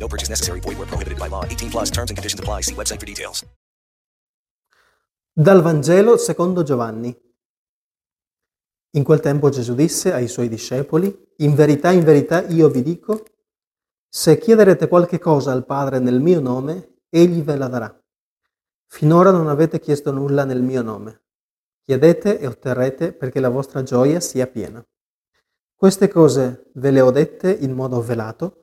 No purchase necessary. Void where prohibited by law. 18 plus terms and conditions apply. See website for details. Dal Vangelo secondo Giovanni. In quel tempo Gesù disse ai suoi discepoli, In verità, in verità, io vi dico, se chiederete qualche cosa al Padre nel mio nome, egli ve la darà. Finora non avete chiesto nulla nel mio nome. Chiedete e otterrete perché la vostra gioia sia piena. Queste cose ve le ho dette in modo velato,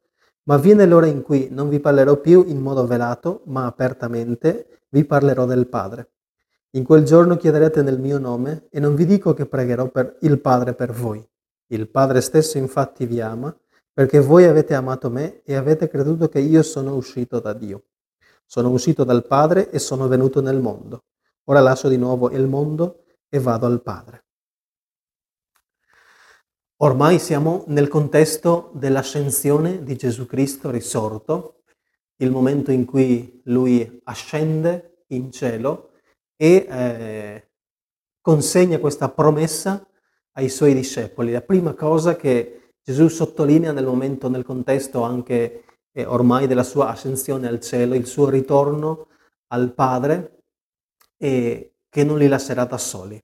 ma viene l'ora in cui non vi parlerò più in modo velato, ma apertamente vi parlerò del Padre. In quel giorno chiederete nel mio nome e non vi dico che pregherò per il Padre per voi. Il Padre stesso infatti vi ama perché voi avete amato me e avete creduto che io sono uscito da Dio. Sono uscito dal Padre e sono venuto nel mondo. Ora lascio di nuovo il mondo e vado al Padre. Ormai siamo nel contesto dell'ascensione di Gesù Cristo risorto, il momento in cui lui ascende in cielo e eh, consegna questa promessa ai suoi discepoli. La prima cosa che Gesù sottolinea nel momento, nel contesto anche eh, ormai della sua ascensione al cielo, il suo ritorno al Padre, e che non li lascerà da soli.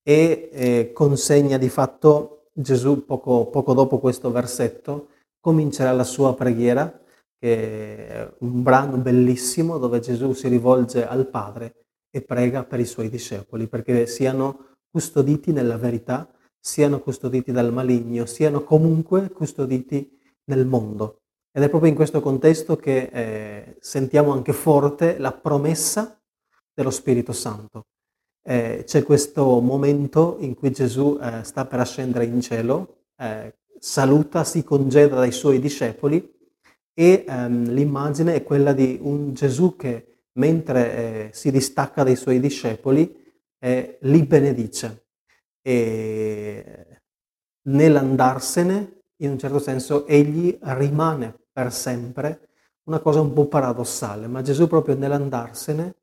E eh, consegna di fatto Gesù poco, poco dopo questo versetto comincerà la sua preghiera, che è un brano bellissimo dove Gesù si rivolge al Padre e prega per i suoi discepoli perché siano custoditi nella verità, siano custoditi dal maligno, siano comunque custoditi nel mondo. Ed è proprio in questo contesto che eh, sentiamo anche forte la promessa dello Spirito Santo eh, c'è questo momento in cui Gesù eh, sta per ascendere in cielo, eh, saluta, si congeda dai suoi discepoli e ehm, l'immagine è quella di un Gesù che mentre eh, si distacca dai suoi discepoli eh, li benedice. E nell'andarsene in un certo senso egli rimane per sempre, una cosa un po' paradossale, ma Gesù proprio nell'andarsene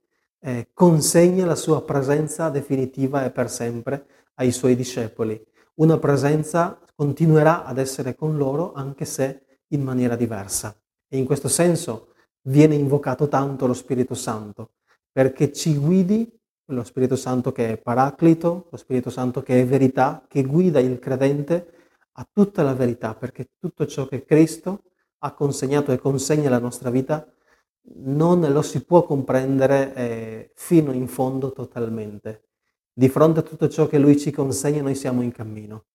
eh, consegna la sua presenza definitiva e per sempre ai suoi discepoli. Una presenza continuerà ad essere con loro anche se in maniera diversa. E in questo senso viene invocato tanto lo Spirito Santo, perché ci guidi, lo Spirito Santo che è paraclito, lo Spirito Santo che è verità, che guida il credente a tutta la verità, perché tutto ciò che Cristo ha consegnato e consegna alla nostra vita non lo si può comprendere eh, fino in fondo totalmente. Di fronte a tutto ciò che lui ci consegna, noi siamo in cammino.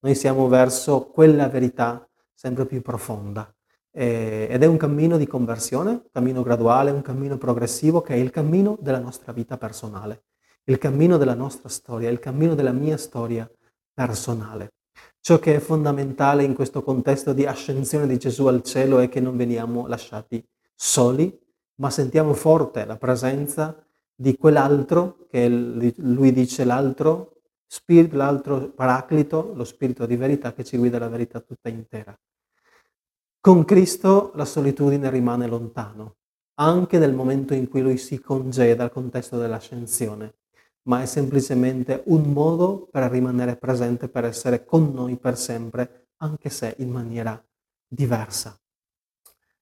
Noi siamo verso quella verità sempre più profonda. Eh, ed è un cammino di conversione, un cammino graduale, un cammino progressivo che è il cammino della nostra vita personale, il cammino della nostra storia, il cammino della mia storia personale. Ciò che è fondamentale in questo contesto di ascensione di Gesù al cielo è che non veniamo lasciati soli, ma sentiamo forte la presenza di quell'altro, che lui dice l'altro spirito, l'altro paraclito, lo spirito di verità che ci guida la verità tutta intera. Con Cristo la solitudine rimane lontano, anche nel momento in cui lui si congeda al contesto dell'ascensione, ma è semplicemente un modo per rimanere presente, per essere con noi per sempre, anche se in maniera diversa.